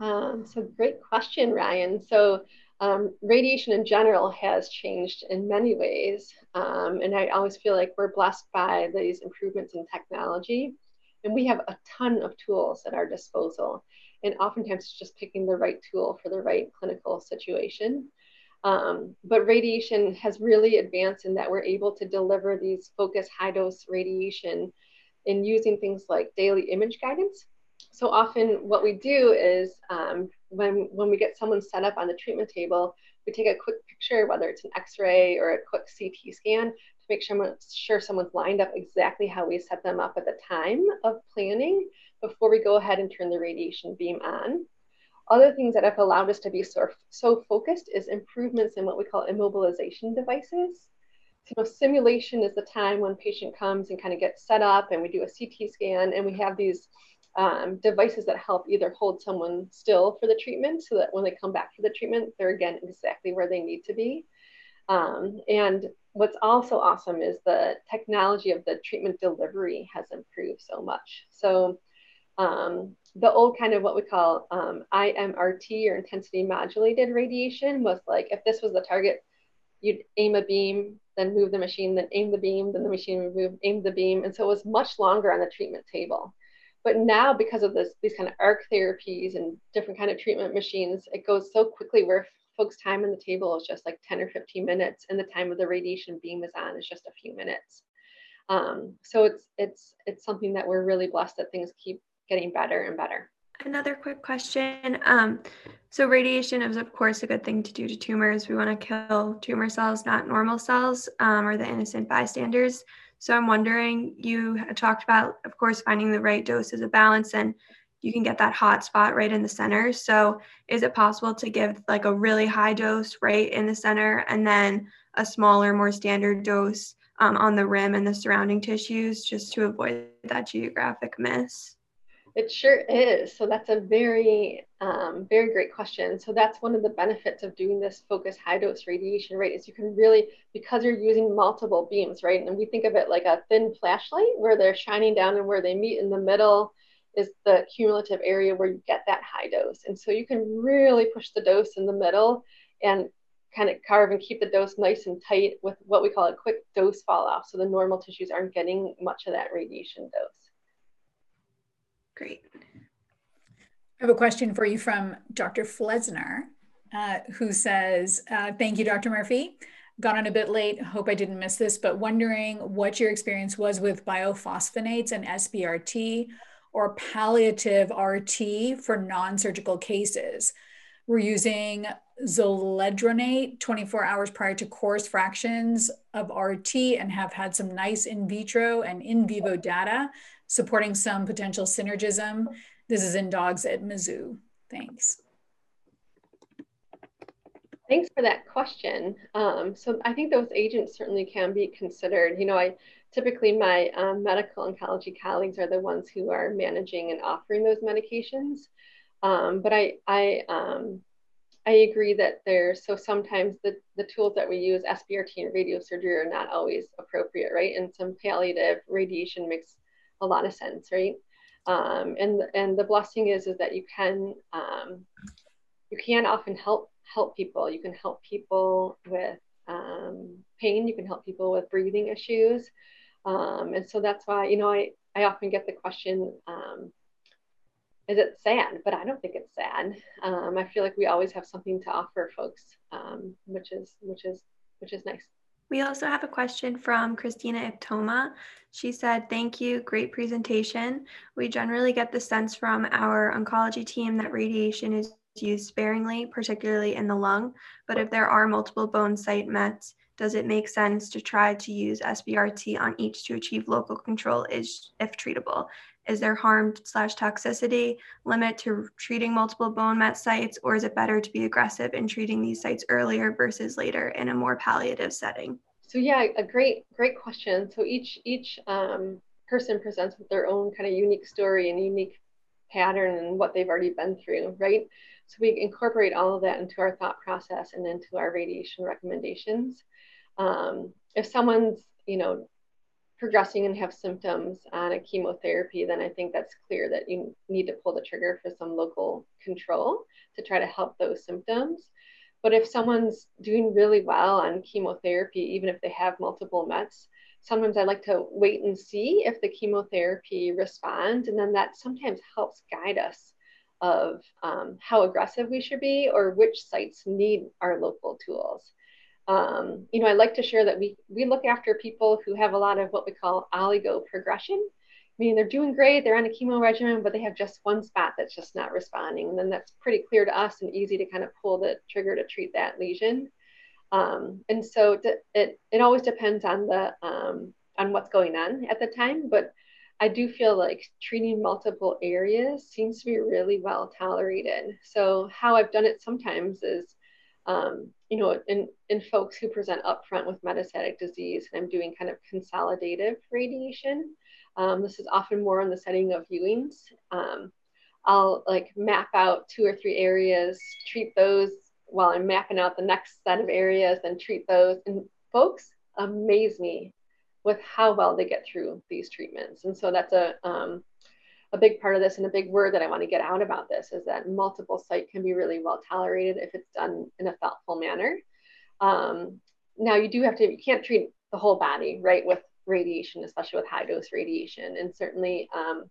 S2: um, so great question, Ryan. So um, radiation in general has changed in many ways. Um, and I always feel like we're blessed by these improvements in technology. And we have a ton of tools at our disposal. And oftentimes it's just picking the right tool for the right clinical situation. Um, but radiation has really advanced in that we're able to deliver these focused high dose radiation in using things like daily image guidance so often what we do is um, when, when we get someone set up on the treatment table, we take a quick picture, whether it's an x-ray or a quick CT scan, to make sure, sure someone's lined up exactly how we set them up at the time of planning before we go ahead and turn the radiation beam on. Other things that have allowed us to be so, so focused is improvements in what we call immobilization devices. So, you know, simulation is the time when patient comes and kind of gets set up and we do a CT scan and we have these um, devices that help either hold someone still for the treatment so that when they come back for the treatment, they're again exactly where they need to be. Um, and what's also awesome is the technology of the treatment delivery has improved so much. So um, the old kind of what we call um, IMRT or intensity modulated radiation was like if this was the target, you'd aim a beam, then move the machine, then aim the beam, then the machine would move, aim the beam. And so it was much longer on the treatment table. But now, because of this, these kind of arc therapies and different kind of treatment machines, it goes so quickly where folks' time on the table is just like 10 or 15 minutes, and the time of the radiation beam is on is just a few minutes. Um, so it's it's it's something that we're really blessed that things keep getting better and better.
S3: Another quick question. Um, so radiation is of course a good thing to do to tumors. We want to kill tumor cells, not normal cells, um, or the innocent bystanders. So I'm wondering, you talked about, of course, finding the right doses a balance and you can get that hot spot right in the center. So is it possible to give like a really high dose right in the center and then a smaller, more standard dose um, on the rim and the surrounding tissues just to avoid that geographic miss?
S2: It sure is. So that's a very, um, very great question. So that's one of the benefits of doing this focused high dose radiation, right? Is you can really, because you're using multiple beams, right? And we think of it like a thin flashlight where they're shining down and where they meet in the middle is the cumulative area where you get that high dose. And so you can really push the dose in the middle and kind of carve and keep the dose nice and tight with what we call a quick dose fall off. So the normal tissues aren't getting much of that radiation dose.
S3: Great.
S1: I have a question for you from Dr. Flesner, uh, who says, uh, Thank you, Dr. Murphy. Got on a bit late. Hope I didn't miss this, but wondering what your experience was with bisphosphonates and SBRT or palliative RT for non surgical cases. We're using zoledronate 24 hours prior to coarse fractions of RT and have had some nice in vitro and in vivo data supporting some potential synergism. This is in dogs at Mizzou. Thanks.
S2: Thanks for that question. Um, so I think those agents certainly can be considered. You know, I typically my um, medical oncology colleagues are the ones who are managing and offering those medications. Um, but I, I, um, I agree that there's, so sometimes the, the tools that we use, SBRT and radiosurgery are not always appropriate, right? And some palliative radiation makes a lot of sense, right? Um, and, and the blessing is, is that you can, um, you can often help, help people. You can help people with um, pain. You can help people with breathing issues. Um, and so that's why, you know, I, I often get the question, um, is it sad? But I don't think it's sad. Um, I feel like we always have something to offer folks, which is which is which is nice.
S3: We also have a question from Christina Iptoma. She said, Thank you, great presentation. We generally get the sense from our oncology team that radiation is used sparingly, particularly in the lung. But if there are multiple bone site mets, does it make sense to try to use SBRT on each to achieve local control is, if treatable? Is there harm slash toxicity limit to treating multiple bone met sites, or is it better to be aggressive in treating these sites earlier versus later in a more palliative setting?
S2: So yeah, a great great question. So each each um, person presents with their own kind of unique story and unique pattern and what they've already been through, right? So we incorporate all of that into our thought process and into our radiation recommendations. Um, if someone's you know progressing and have symptoms on a chemotherapy, then I think that's clear that you need to pull the trigger for some local control to try to help those symptoms. But if someone's doing really well on chemotherapy, even if they have multiple METs, sometimes I like to wait and see if the chemotherapy responds. And then that sometimes helps guide us of um, how aggressive we should be or which sites need our local tools. Um, you know, I like to share that we we look after people who have a lot of what we call oligo progression. I mean, they're doing great, they're on a chemo regimen, but they have just one spot that's just not responding. And then that's pretty clear to us and easy to kind of pull the trigger to treat that lesion. Um, and so it, it always depends on the um, on what's going on at the time, but I do feel like treating multiple areas seems to be really well tolerated. So how I've done it sometimes is um, you know, in, in folks who present upfront with metastatic disease, and I'm doing kind of consolidative radiation. Um, this is often more in the setting of Ewing's. Um, I'll like map out two or three areas, treat those while I'm mapping out the next set of areas, and treat those. And folks amaze me with how well they get through these treatments. And so that's a um, a big part of this and a big word that I want to get out about this is that multiple site can be really well tolerated if it's done in a thoughtful manner. Um, now you do have to, you can't treat the whole body, right, with radiation, especially with high dose radiation. And certainly um,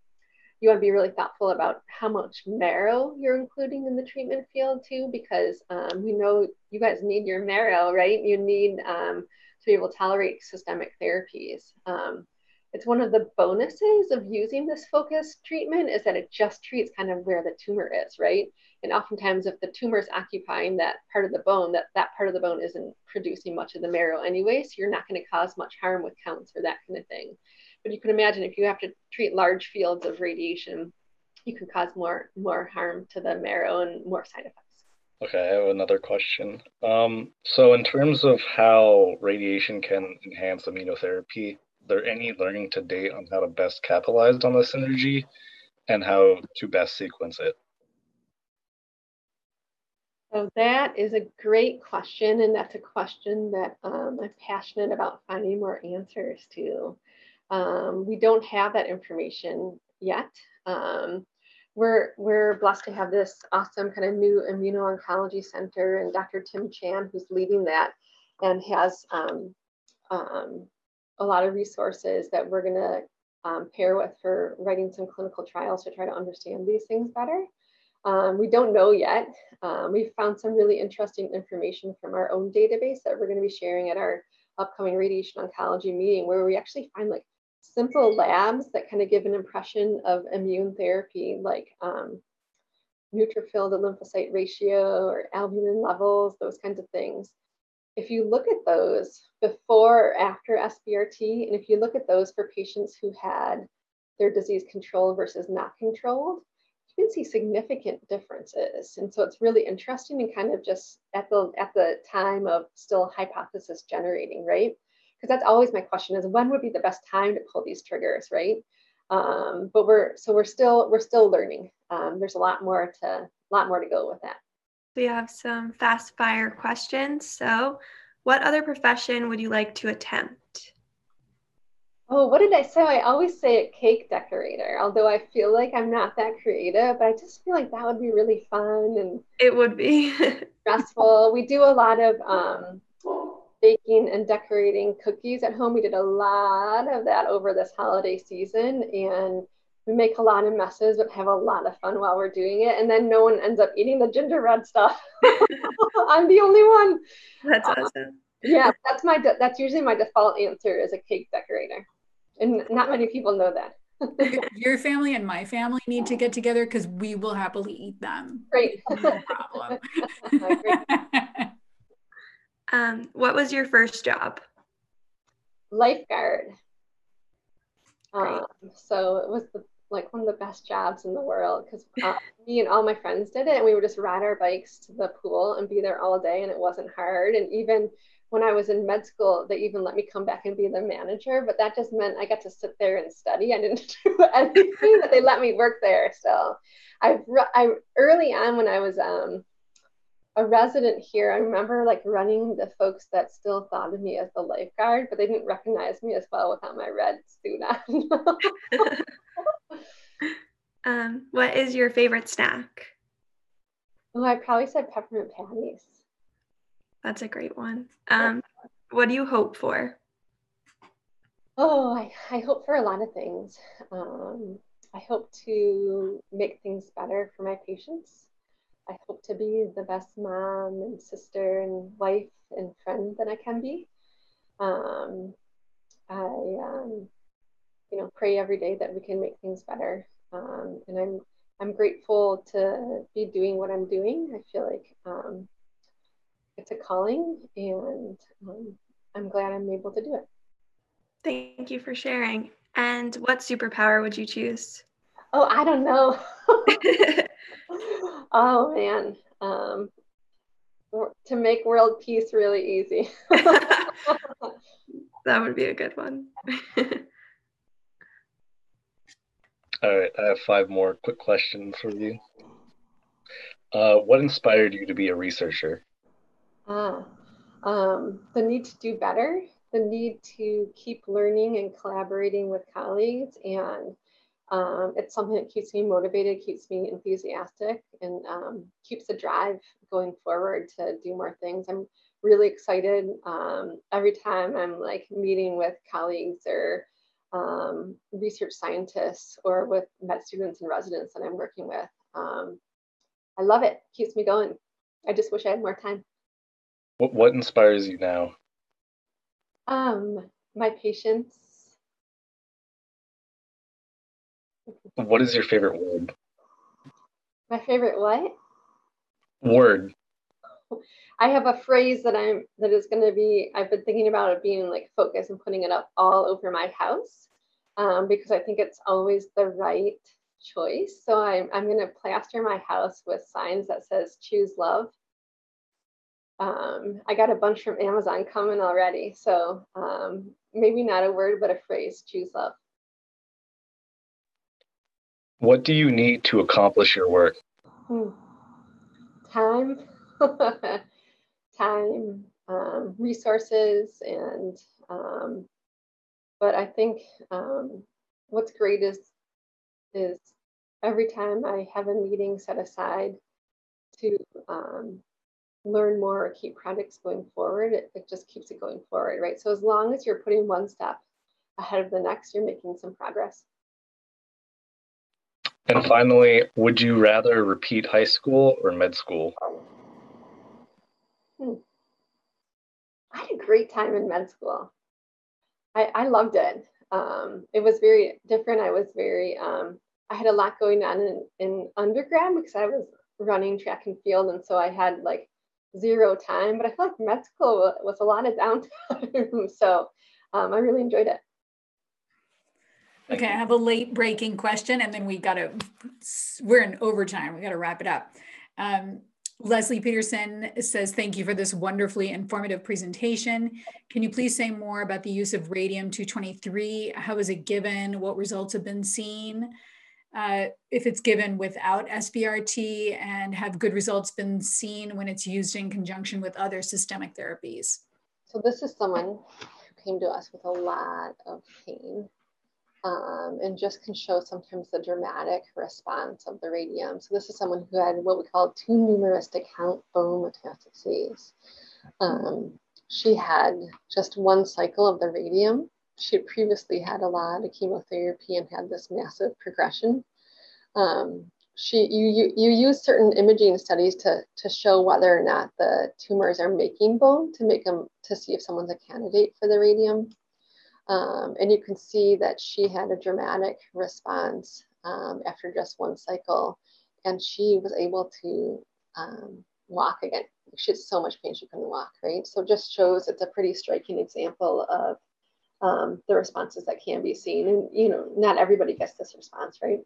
S2: you want to be really thoughtful about how much marrow you're including in the treatment field too, because um, we know you guys need your marrow, right? You need um, to be able to tolerate systemic therapies. Um, it's one of the bonuses of using this focused treatment is that it just treats kind of where the tumor is, right? And oftentimes if the tumor is occupying that part of the bone, that, that part of the bone isn't producing much of the marrow anyway, so you're not going to cause much harm with counts or that kind of thing. But you can imagine if you have to treat large fields of radiation, you can cause more more harm to the marrow and more side effects.
S4: Okay, I have another question. Um, so, in terms of how radiation can enhance immunotherapy, there any learning to date on how to best capitalize on this energy and how to best sequence it?
S2: So that is a great question, and that's a question that um, I'm passionate about finding more answers to. Um, we don't have that information yet. Um, we're we're blessed to have this awesome kind of new immuno-oncology center, and Dr. Tim Chan, who's leading that, and has um, um, a lot of resources that we're going to um, pair with for writing some clinical trials to try to understand these things better. Um, we don't know yet. Um, we've found some really interesting information from our own database that we're going to be sharing at our upcoming radiation oncology meeting, where we actually find like simple labs that kind of give an impression of immune therapy, like um, neutrophil to lymphocyte ratio or albumin levels, those kinds of things. If you look at those before or after SBRT, and if you look at those for patients who had their disease controlled versus not controlled, you can see significant differences. And so it's really interesting and kind of just at the at the time of still hypothesis generating, right? Because that's always my question is when would be the best time to pull these triggers, right? Um, but we're so we're still we're still learning. Um, there's a lot more to a lot more to go with that.
S3: We have some fast fire questions. So, what other profession would you like to attempt?
S2: Oh, what did I say? I always say a cake decorator, although I feel like I'm not that creative, but I just feel like that would be really fun and
S3: it would be
S2: stressful. We do a lot of um, baking and decorating cookies at home. We did a lot of that over this holiday season and we make a lot of messes but have a lot of fun while we're doing it and then no one ends up eating the gingerbread stuff. I'm the only one.
S3: That's awesome.
S2: yeah that's my de- that's usually my default answer as a cake decorator and not many people know that.
S1: Your family and my family need to get together because we will happily eat them.
S2: Great.
S1: No problem.
S3: Um, what was your first job?
S2: Lifeguard. Um, so it was the like one of the best jobs in the world because uh, me and all my friends did it and we would just ride our bikes to the pool and be there all day and it wasn't hard and even when i was in med school they even let me come back and be the manager but that just meant i got to sit there and study i didn't do anything but they let me work there so i i early on when i was um a resident here, I remember like running the folks that still thought of me as the lifeguard, but they didn't recognize me as well without my red suit on.
S3: um, what is your favorite snack?
S2: Oh, I probably said peppermint patties.
S3: That's a great one. Um, what do you hope for?
S2: Oh, I, I hope for a lot of things. Um, I hope to make things better for my patients. I hope to be the best mom and sister and wife and friend that I can be. Um, I, um, you know, pray every day that we can make things better. Um, and I'm I'm grateful to be doing what I'm doing. I feel like um, it's a calling, and um, I'm glad I'm able to do it.
S3: Thank you for sharing. And what superpower would you choose?
S2: Oh, I don't know. oh man, um, to make world peace really easy.
S3: that would be a good one.
S4: All right, I have five more quick questions for you. Uh, what inspired you to be a researcher?
S2: Ah, um, the need to do better, the need to keep learning and collaborating with colleagues, and um, it's something that keeps me motivated, keeps me enthusiastic, and um, keeps the drive going forward to do more things. I'm really excited um, every time I'm like meeting with colleagues or um, research scientists or with med students and residents that I'm working with. Um, I love it. Keeps me going. I just wish I had more time.
S4: What What inspires you now?
S2: Um, my patients.
S4: What is your favorite word?
S2: My favorite what?
S4: Word.
S2: I have a phrase that I'm that is going to be. I've been thinking about it being like focus and putting it up all over my house um, because I think it's always the right choice. So I'm I'm going to plaster my house with signs that says "Choose Love." Um, I got a bunch from Amazon coming already, so um, maybe not a word, but a phrase: "Choose Love."
S4: What do you need to accomplish your work?
S2: Hmm. Time. time, um, resources, and um, but I think um, what's great is is every time I have a meeting set aside to um, learn more or keep projects going forward, it, it just keeps it going forward, right? So as long as you're putting one step ahead of the next, you're making some progress.
S4: And finally, would you rather repeat high school or med school?
S2: Hmm. I had a great time in med school. I, I loved it. Um, it was very different. I was very, um, I had a lot going on in, in undergrad because I was running track and field, and so I had like zero time. But I felt like med school was a lot of downtime, so um, I really enjoyed it.
S1: Okay, I have a late breaking question, and then we got to. We're in overtime. We got to wrap it up. Um, Leslie Peterson says, Thank you for this wonderfully informative presentation. Can you please say more about the use of radium 223? How is it given? What results have been seen? Uh, if it's given without SBRT and have good results been seen when it's used in conjunction with other systemic therapies?
S2: So, this is someone who came to us with a lot of pain um, and just can show sometimes the dramatic response of the radium. So this is someone who had what we call too numerous count bone metastases. Um, she had just one cycle of the radium. She had previously had a lot of chemotherapy and had this massive progression. Um, she, you, you, you use certain imaging studies to, to show whether or not the tumors are making bone to make them to see if someone's a candidate for the radium. Um, and you can see that she had a dramatic response um, after just one cycle, and she was able to um, walk again. She had so much pain she couldn't walk, right? So just shows it's a pretty striking example of um, the responses that can be seen. And you know, not everybody gets this response, right?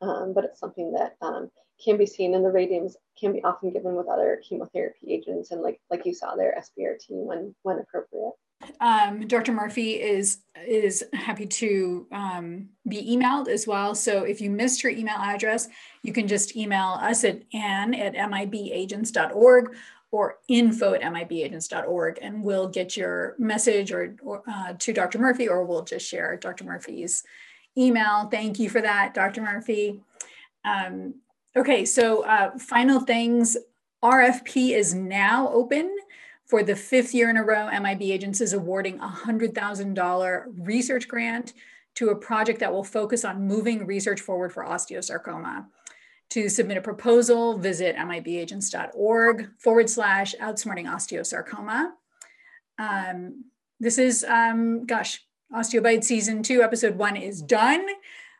S2: Um, but it's something that um, can be seen, and the radiums can be often given with other chemotherapy agents, and like like you saw there, SBRT when when appropriate.
S1: Um, Dr. Murphy is is happy to um, be emailed as well. So if you missed her email address, you can just email us at ann at mibagents.org or info at mibagents.org and we'll get your message or, or uh, to Dr. Murphy or we'll just share Dr. Murphy's email. Thank you for that, Dr. Murphy. Um, okay, so uh, final things. RFP is now open for the fifth year in a row, MIB Agents is awarding a $100,000 research grant to a project that will focus on moving research forward for osteosarcoma. To submit a proposal, visit mibagents.org forward slash outsmarting osteosarcoma. Um, this is, um, gosh, Osteobite season two, episode one is done.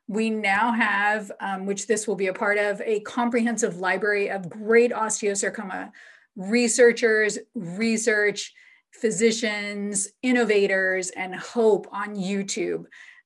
S1: We now have, um, which this will be a part of, a comprehensive library of great osteosarcoma researchers, research, physicians, innovators, and hope on YouTube.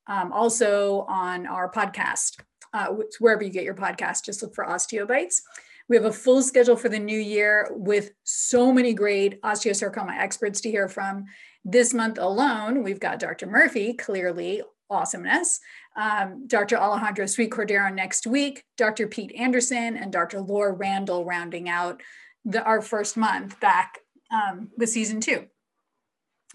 S1: Um, also on our podcast, uh, wherever you get your podcast, just look for Osteobites. We have a full schedule for the new year with so many great osteosarcoma experts to hear from. This month alone, we've got Dr. Murphy, clearly awesomeness, um, Dr. Alejandro Sweet Cordero next week, Dr. Pete Anderson, and Dr. Laura Randall rounding out the, our first month back um, with season two.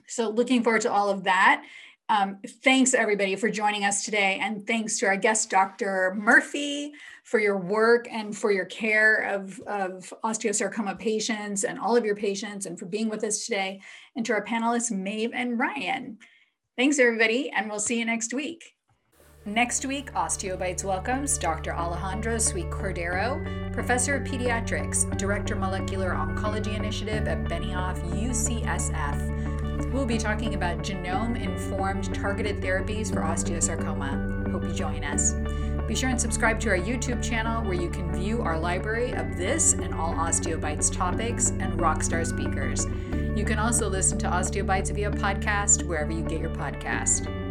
S1: So looking forward to all of that. Um, thanks everybody for joining us today. And thanks to our guest, Dr. Murphy, for your work and for your care of, of osteosarcoma patients and all of your patients and for being with us today. And to our panelists, Maeve and Ryan. Thanks everybody, and we'll see you next week. Next week, Osteobites welcomes Dr. Alejandro Sweet Cordero, Professor of Pediatrics, Director Molecular Oncology Initiative at Benioff UCSF. We'll be talking about genome informed targeted therapies for osteosarcoma. Hope you join us. Be sure and subscribe to our YouTube channel where you can view our library of this and all Osteobites topics and rockstar speakers. You can also listen to Osteobites via podcast wherever you get your podcast.